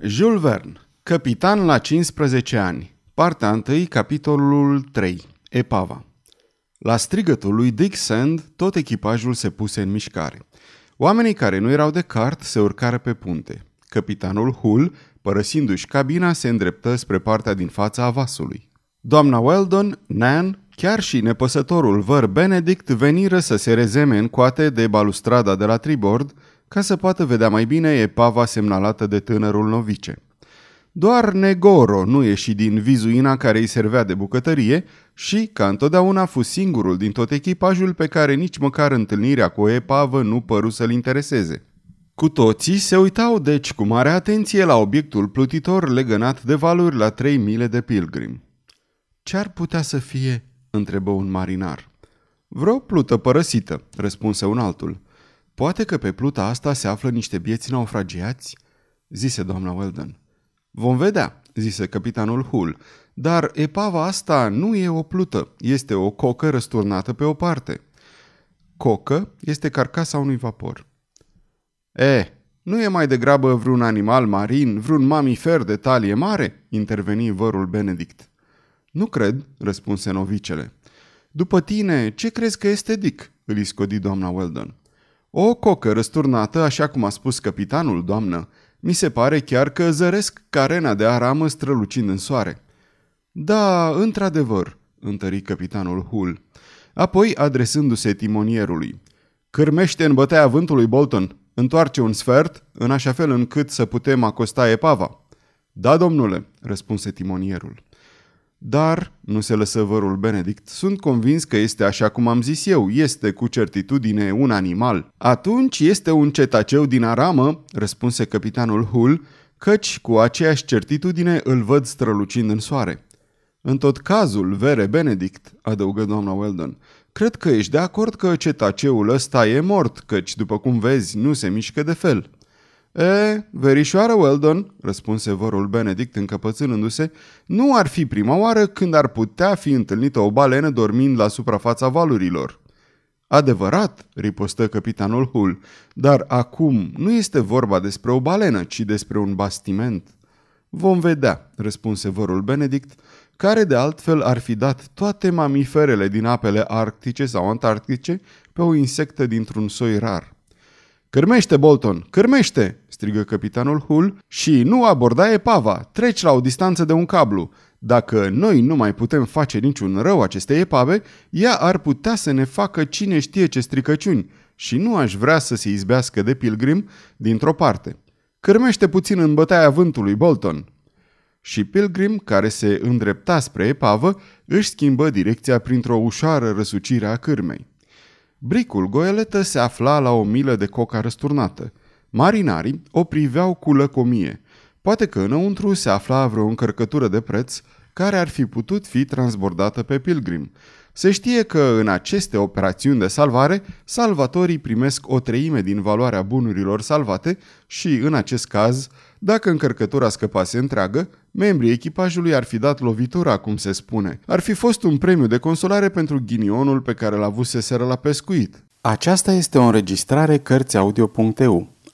Jules Verne, capitan la 15 ani, partea 1, capitolul 3, Epava. La strigătul lui Dick Sand, tot echipajul se puse în mișcare. Oamenii care nu erau de cart se urcară pe punte. Capitanul Hull, părăsindu-și cabina, se îndreptă spre partea din fața a vasului. Doamna Weldon, Nan, chiar și nepăsătorul văr Benedict veniră să se rezeme în coate de balustrada de la tribord, ca să poată vedea mai bine epava semnalată de tânărul novice. Doar Negoro nu ieși din vizuina care îi servea de bucătărie și, ca întotdeauna, fu singurul din tot echipajul pe care nici măcar întâlnirea cu o epavă nu păru să-l intereseze. Cu toții se uitau deci cu mare atenție la obiectul plutitor legănat de valuri la trei mile de pilgrim. Ce-ar putea să fie?" întrebă un marinar. Vreo plută părăsită," răspunse un altul. Poate că pe pluta asta se află niște bieți naufragiați?" zise doamna Weldon. Vom vedea, zise capitanul Hull, dar epava asta nu e o plută, este o cocă răsturnată pe o parte. Cocă este carcasa unui vapor. E, nu e mai degrabă vreun animal marin, vreun mamifer de talie mare?" interveni vărul Benedict. Nu cred," răspunse novicele. După tine, ce crezi că este Dick?" îl iscodi doamna Weldon. O cocă răsturnată, așa cum a spus capitanul, doamnă. Mi se pare chiar că zăresc carena de aramă strălucind în soare. Da, într-adevăr, întări capitanul Hull. Apoi, adresându-se timonierului. Cârmește în bătaia vântului Bolton, întoarce un sfert, în așa fel încât să putem acosta epava. Da, domnule, răspunse timonierul. Dar, nu se lăsă vărul Benedict, sunt convins că este așa cum am zis eu, este cu certitudine un animal. Atunci este un cetaceu din aramă, răspunse capitanul Hull, căci cu aceeași certitudine îl văd strălucind în soare. În tot cazul, vere Benedict, adăugă doamna Weldon, cred că ești de acord că cetaceul ăsta e mort, căci, după cum vezi, nu se mișcă de fel. E, verișoară Weldon, răspunse vărul Benedict încăpățânându-se, nu ar fi prima oară când ar putea fi întâlnită o balenă dormind la suprafața valurilor. Adevărat, ripostă capitanul Hull, dar acum nu este vorba despre o balenă, ci despre un bastiment. Vom vedea, răspunse vărul Benedict, care de altfel ar fi dat toate mamiferele din apele arctice sau antarctice pe o insectă dintr-un soi rar. Cârmește, Bolton, cârmește!" strigă capitanul Hull și nu aborda epava, treci la o distanță de un cablu. Dacă noi nu mai putem face niciun rău acestei epave, ea ar putea să ne facă cine știe ce stricăciuni și nu aș vrea să se izbească de pilgrim dintr-o parte. Cârmește puțin în bătaia vântului, Bolton!" Și Pilgrim, care se îndrepta spre epavă, își schimbă direcția printr-o ușoară răsucire a cârmei. Bricul goeletă se afla la o milă de coca răsturnată. Marinarii o priveau cu lăcomie. Poate că înăuntru se afla vreo încărcătură de preț care ar fi putut fi transbordată pe Pilgrim. Se știe că în aceste operațiuni de salvare, salvatorii primesc o treime din valoarea bunurilor salvate și, în acest caz, dacă încărcătura scăpase întreagă, membrii echipajului ar fi dat lovitura, cum se spune. Ar fi fost un premiu de consolare pentru ghinionul pe care l-a seară la pescuit. Aceasta este o înregistrare Cărțiaudio.eu.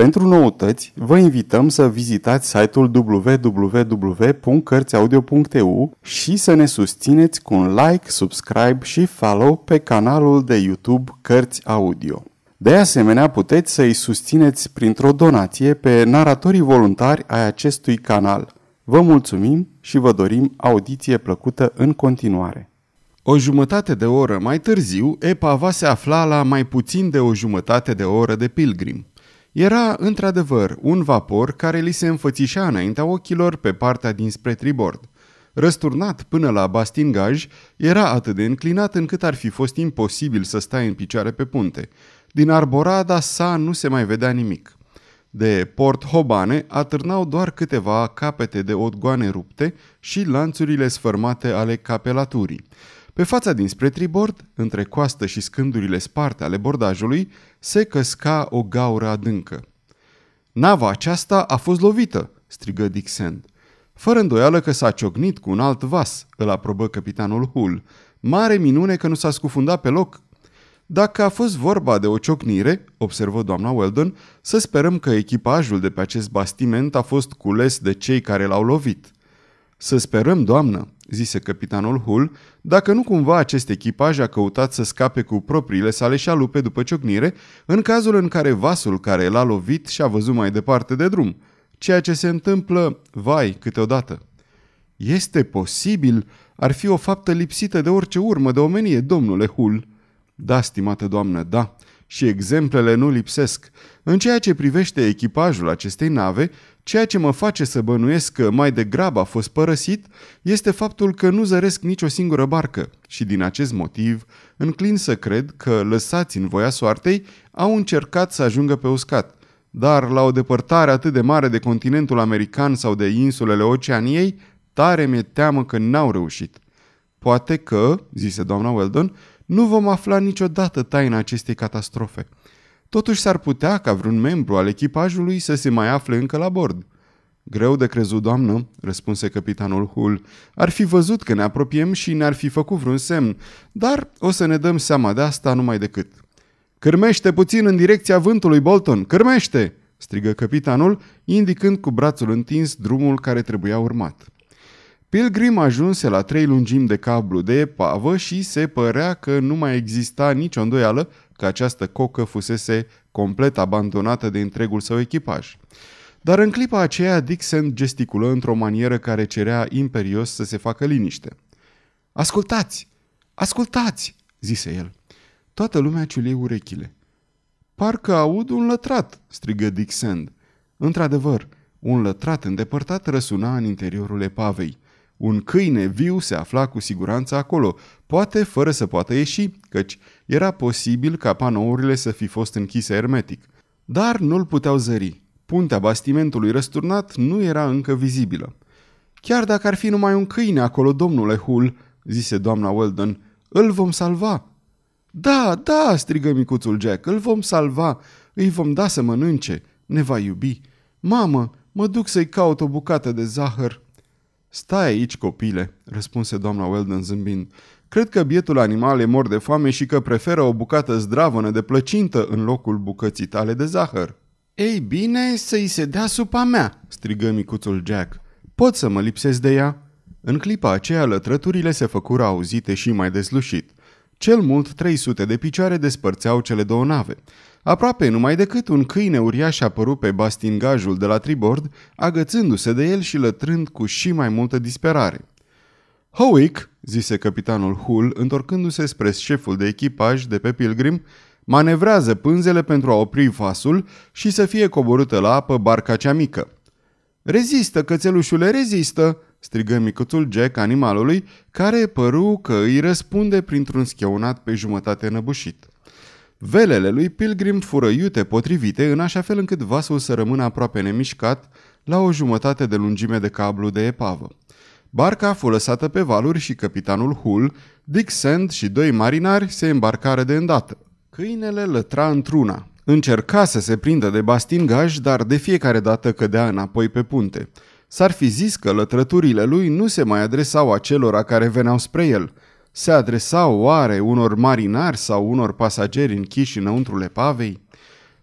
Pentru noutăți, vă invităm să vizitați site-ul www.cărțiaudio.eu și să ne susțineți cu un like, subscribe și follow pe canalul de YouTube Cărți Audio. De asemenea, puteți să-i susțineți printr-o donație pe naratorii voluntari ai acestui canal. Vă mulțumim și vă dorim audiție plăcută în continuare. O jumătate de oră mai târziu, Epava se afla la mai puțin de o jumătate de oră de pilgrim. Era, într-adevăr, un vapor care li se înfățișa înaintea ochilor pe partea dinspre tribord. Răsturnat până la bastingaj, era atât de înclinat încât ar fi fost imposibil să stai în picioare pe punte. Din arborada sa nu se mai vedea nimic. De port hobane atârnau doar câteva capete de odgoane rupte și lanțurile sfărmate ale capelaturii. Pe fața dinspre tribord, între coastă și scândurile sparte ale bordajului, se căsca o gaură adâncă. Nava aceasta a fost lovită, strigă Dick Sand. Fără îndoială că s-a ciocnit cu un alt vas, îl aprobă capitanul Hull. Mare minune că nu s-a scufundat pe loc. Dacă a fost vorba de o ciocnire, observă doamna Weldon, să sperăm că echipajul de pe acest bastiment a fost cules de cei care l-au lovit. Să sperăm, doamnă, zise capitanul Hull, dacă nu cumva acest echipaj a căutat să scape cu propriile sale șalupe după ciocnire, în cazul în care vasul care l-a lovit și-a văzut mai departe de drum, ceea ce se întâmplă, vai, câteodată. Este posibil, ar fi o faptă lipsită de orice urmă de omenie, domnule Hull. Da, stimată doamnă, da, și exemplele nu lipsesc. În ceea ce privește echipajul acestei nave, ceea ce mă face să bănuiesc că mai degrabă a fost părăsit este faptul că nu zăresc nicio singură barcă și din acest motiv înclin să cred că, lăsați în voia soartei, au încercat să ajungă pe uscat. Dar la o depărtare atât de mare de continentul american sau de insulele Oceaniei, tare mi-e teamă că n-au reușit. Poate că, zise doamna Weldon, nu vom afla niciodată taina acestei catastrofe. Totuși s-ar putea ca vreun membru al echipajului să se mai afle încă la bord. Greu de crezut, doamnă, răspunse capitanul Hull. Ar fi văzut că ne apropiem și ne-ar fi făcut vreun semn, dar o să ne dăm seama de asta numai decât. Cârmește puțin în direcția vântului, Bolton! Cârmește! strigă capitanul, indicând cu brațul întins drumul care trebuia urmat. Pilgrim ajunse la trei lungimi de cablu de epavă și se părea că nu mai exista nicio îndoială că această cocă fusese complet abandonată de întregul său echipaj. Dar în clipa aceea Dixon gesticulă într-o manieră care cerea imperios să se facă liniște. Ascultați! Ascultați! zise el. Toată lumea ciulie urechile. Parcă aud un lătrat, strigă Dick Sand. Într-adevăr, un lătrat îndepărtat răsuna în interiorul epavei. Un câine viu se afla cu siguranță acolo, poate fără să poată ieși, căci era posibil ca panourile să fi fost închise hermetic. Dar nu-l puteau zări. Puntea bastimentului răsturnat nu era încă vizibilă. Chiar dacă ar fi numai un câine acolo, domnule Hull, zise doamna Weldon, îl vom salva. Da, da, strigă micuțul Jack, îl vom salva, îi vom da să mănânce, ne va iubi. Mamă, mă duc să-i caut o bucată de zahăr. Stai aici, copile, răspunse doamna Weldon zâmbind. Cred că bietul animal e mor de foame și că preferă o bucată zdravănă de plăcintă în locul bucății tale de zahăr. Ei bine, să-i se dea supa mea, strigă micuțul Jack. Pot să mă lipsesc de ea? În clipa aceea, lătrăturile se făcură auzite și mai deslușit. Cel mult 300 de picioare despărțeau cele două nave. Aproape numai decât un câine uriaș apărut pe bastingajul de la tribord, agățându-se de el și lătrând cu și mai multă disperare. Howick, zise capitanul Hull, întorcându-se spre șeful de echipaj de pe Pilgrim, manevrează pânzele pentru a opri vasul și să fie coborâtă la apă barca cea mică. Rezistă, cățelușule, rezistă!" strigă micuțul Jack animalului, care păru că îi răspunde printr-un schionat pe jumătate năbușit. Velele lui Pilgrim fură iute potrivite în așa fel încât vasul să rămână aproape nemișcat la o jumătate de lungime de cablu de epavă. Barca a fost lăsată pe valuri și capitanul Hull, Dick Sand și doi marinari se îmbarcară de îndată. Câinele lătra într-una. Încerca să se prindă de bastingaj, dar de fiecare dată cădea înapoi pe punte. S-ar fi zis că lătrăturile lui nu se mai adresau acelora care veneau spre el. Se adresau oare unor marinari sau unor pasageri închiși înăuntru lepavei?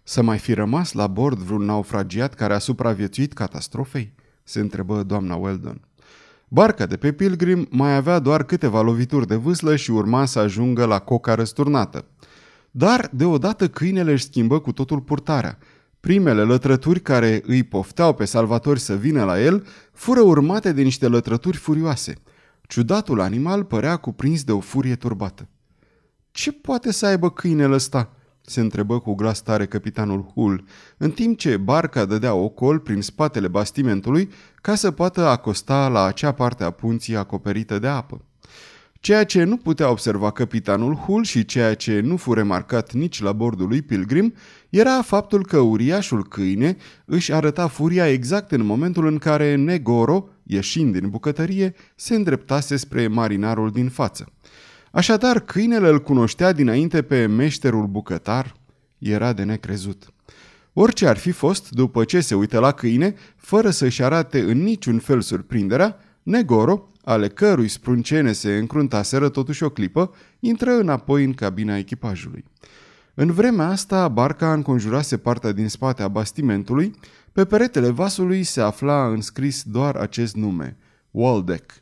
Să mai fi rămas la bord vreun naufragiat care a supraviețuit catastrofei? Se întrebă doamna Weldon. Barca de pe Pilgrim mai avea doar câteva lovituri de vâslă și urma să ajungă la coca răsturnată. Dar deodată câinele își schimbă cu totul purtarea. Primele lătrături care îi pofteau pe salvatori să vină la el fură urmate de niște lătrături furioase. Ciudatul animal părea cuprins de o furie turbată. Ce poate să aibă câinele ăsta?" se întrebă cu glas tare capitanul Hull, în timp ce barca dădea ocol prin spatele bastimentului ca să poată acosta la acea parte a punții acoperită de apă. Ceea ce nu putea observa capitanul Hull și ceea ce nu fu remarcat nici la bordul lui Pilgrim era faptul că uriașul câine își arăta furia exact în momentul în care Negoro, ieșind din bucătărie, se îndreptase spre marinarul din față. Așadar, câinele îl cunoștea dinainte pe meșterul bucătar? Era de necrezut. Orice ar fi fost, după ce se uită la câine, fără să-și arate în niciun fel surprinderea, Negoro, ale cărui spruncene se încruntaseră totuși o clipă, intră înapoi în cabina echipajului. În vremea asta, barca înconjurase partea din spate a bastimentului, pe peretele vasului se afla înscris doar acest nume, Waldeck.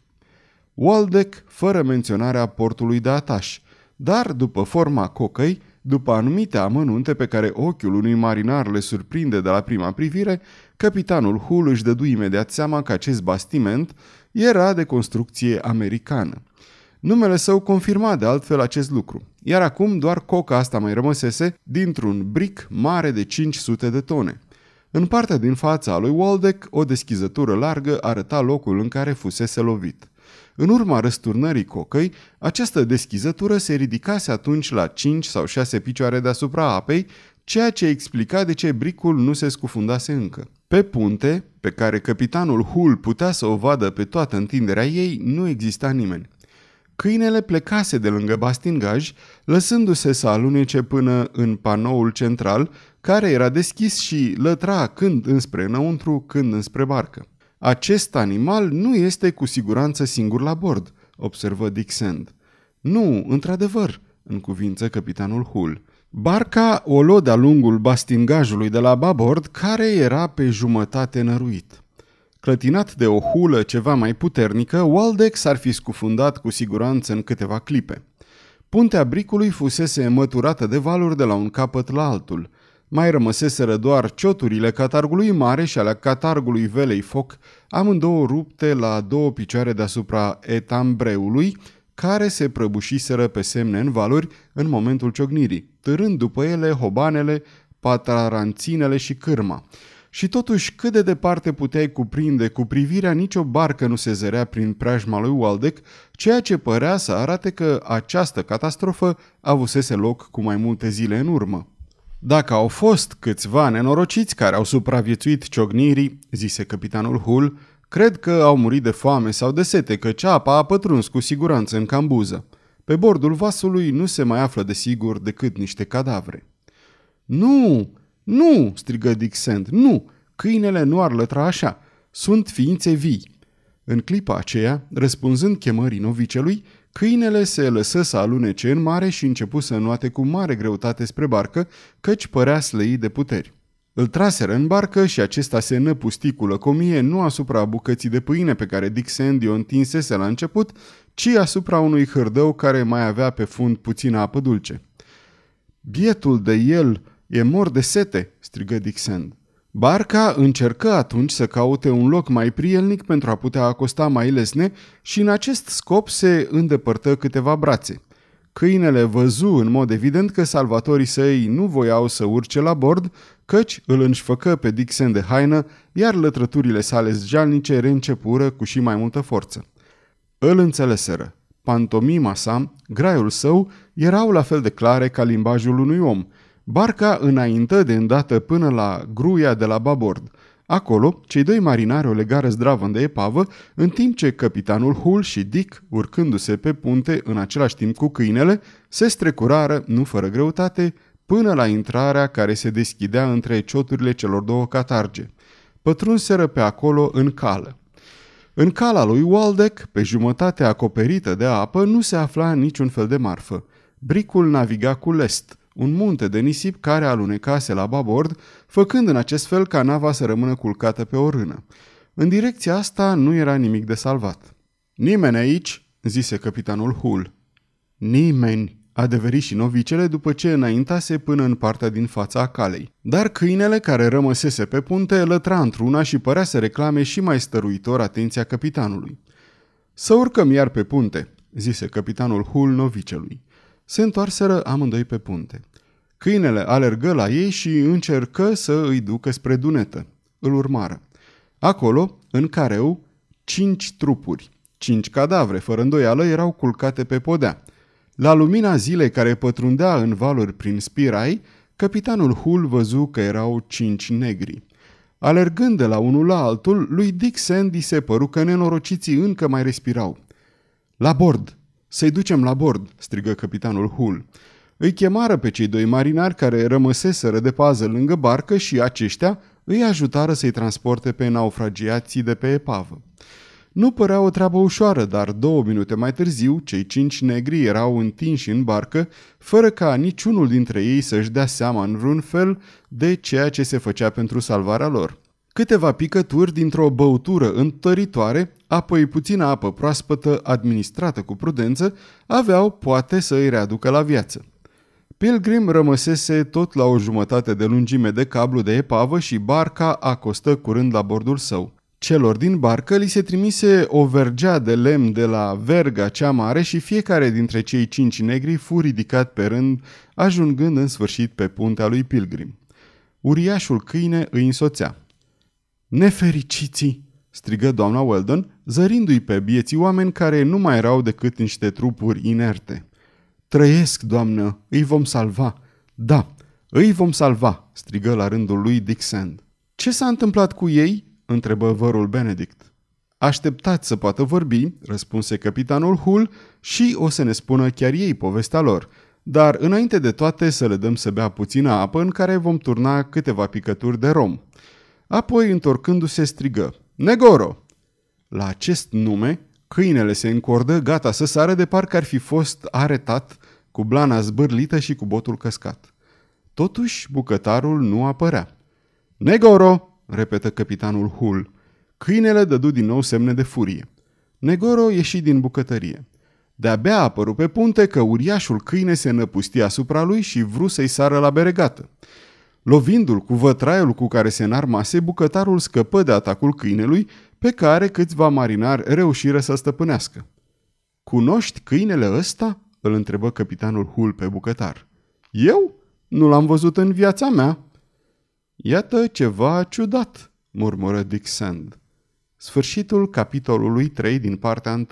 Waldeck, fără menționarea portului de ataș, dar după forma cocăi, după anumite amănunte pe care ochiul unui marinar le surprinde de la prima privire, capitanul Hull își dădu imediat seama că acest bastiment era de construcție americană. Numele său confirma de altfel acest lucru, iar acum doar coca asta mai rămăsese dintr-un bric mare de 500 de tone. În partea din fața lui Waldeck, o deschizătură largă arăta locul în care fusese lovit. În urma răsturnării cocăi, această deschizătură se ridicase atunci la 5 sau 6 picioare deasupra apei, ceea ce explica de ce bricul nu se scufundase încă. Pe punte, pe care capitanul Hull putea să o vadă pe toată întinderea ei, nu exista nimeni. Câinele plecase de lângă bastingaj, lăsându-se să alunece până în panoul central, care era deschis și lătra când înspre înăuntru, când înspre barcă. Acest animal nu este cu siguranță singur la bord, observă Dick Sand. Nu, într-adevăr, în cuvință capitanul Hull. Barca o luă de-a lungul bastingajului de la babord, care era pe jumătate năruit. Clătinat de o hulă ceva mai puternică, Waldeck s-ar fi scufundat cu siguranță în câteva clipe. Puntea bricului fusese măturată de valuri de la un capăt la altul. Mai rămăseseră doar cioturile catargului mare și ale catargului velei foc, amândouă rupte la două picioare deasupra etambreului, care se prăbușiseră pe semne în valuri în momentul ciognirii, târând după ele hobanele, pataranținele și cârma. Și totuși, cât de departe puteai cuprinde cu privirea, nicio barcă nu se zărea prin preajma lui Waldeck, ceea ce părea să arate că această catastrofă avusese loc cu mai multe zile în urmă. Dacă au fost câțiva nenorociți care au supraviețuit ciognirii, zise capitanul Hull, cred că au murit de foame sau de sete, că apa a pătruns cu siguranță în cambuză. Pe bordul vasului nu se mai află de sigur decât niște cadavre. Nu, nu, strigă Dick Sand, nu, câinele nu ar lătra așa, sunt ființe vii. În clipa aceea, răspunzând chemării novicelui, câinele se lăsă să alunece în mare și începu să înoate cu mare greutate spre barcă, căci părea slăi de puteri. Îl traseră în barcă și acesta se năpusti cu lăcomie nu asupra bucății de pâine pe care Dick Sandy o întinsese la început, ci asupra unui hârdău care mai avea pe fund puțină apă dulce. Bietul de el E mor de sete!" strigă Dixon. Barca încercă atunci să caute un loc mai prielnic pentru a putea acosta mai lesne și în acest scop se îndepărtă câteva brațe. Câinele văzu în mod evident că salvatorii săi nu voiau să urce la bord, căci îl înșfăcă pe Dixon de haină, iar lătrăturile sale zjalnice reîncepură cu și mai multă forță. Îl înțeleseră. Pantomima sa, graiul său, erau la fel de clare ca limbajul unui om – Barca înaintă de îndată până la gruia de la babord. Acolo, cei doi marinari o legară zdravă de epavă, în timp ce capitanul Hull și Dick, urcându-se pe punte în același timp cu câinele, se strecurară, nu fără greutate, până la intrarea care se deschidea între cioturile celor două catarge. Pătrunseră pe acolo în cală. În cala lui Waldeck, pe jumătate acoperită de apă, nu se afla niciun fel de marfă. Bricul naviga cu lest un munte de nisip care alunecase la babord, făcând în acest fel ca nava să rămână culcată pe o rână. În direcția asta nu era nimic de salvat. Nimeni aici, zise capitanul Hull. Nimeni, adeveri și novicele după ce înaintase până în partea din fața calei. Dar câinele care rămăsese pe punte lătra într-una și părea să reclame și mai stăruitor atenția capitanului. Să urcăm iar pe punte, zise capitanul Hull novicelui. Se întoarseră amândoi pe punte. Câinele alergă la ei și încercă să îi ducă spre dunetă. Îl urmară. Acolo, în careu, cinci trupuri, cinci cadavre, fără îndoială, erau culcate pe podea. La lumina zilei care pătrundea în valuri prin spirai, capitanul Hull văzu că erau cinci negri. Alergând de la unul la altul, lui Dick Sandy se păru că nenorociții încă mai respirau. La bord!" Să-i ducem la bord, strigă capitanul Hull. Îi chemară pe cei doi marinari care rămăseseră de pază lângă barcă și aceștia îi ajutară să-i transporte pe naufragiații de pe epavă. Nu părea o treabă ușoară, dar două minute mai târziu, cei cinci negri erau întinși în barcă, fără ca niciunul dintre ei să-și dea seama în vreun fel de ceea ce se făcea pentru salvarea lor. Câteva picături dintr-o băutură întăritoare, apoi puțină apă proaspătă administrată cu prudență, aveau poate să îi readucă la viață. Pilgrim rămăsese tot la o jumătate de lungime de cablu de epavă și barca acostă curând la bordul său. Celor din barcă li se trimise o vergea de lemn de la verga cea mare și fiecare dintre cei cinci negri fu ridicat pe rând, ajungând în sfârșit pe puntea lui Pilgrim. Uriașul câine îi însoțea. Nefericiții! strigă doamna Weldon, zărindu-i pe bieții oameni care nu mai erau decât niște trupuri inerte. Trăiesc, doamnă, îi vom salva. Da, îi vom salva, strigă la rândul lui Dick Sand. Ce s-a întâmplat cu ei? Întrebă vărul Benedict. Așteptați să poată vorbi, răspunse capitanul Hull, și o să ne spună chiar ei povestea lor. Dar înainte de toate să le dăm să bea puțină apă în care vom turna câteva picături de rom. Apoi, întorcându-se, strigă, Negoro! La acest nume, câinele se încordă, gata să sară de parcă ar fi fost aretat, cu blana zbârlită și cu botul căscat. Totuși, bucătarul nu apărea. Negoro! Repetă capitanul Hull. Câinele dădu din nou semne de furie. Negoro ieși din bucătărie. De-abia a apărut pe punte că uriașul câine se năpustia asupra lui și vru să-i sară la beregată. Lovindu-l cu vătraiul cu care se înarmase, bucătarul scăpă de atacul câinelui, pe care câțiva marinari reușiră să stăpânească. Cunoști câinele ăsta?" îl întrebă capitanul Hull pe bucătar. Eu? Nu l-am văzut în viața mea." Iată ceva ciudat, murmură Dick Sand. Sfârșitul capitolului 3 din partea 1.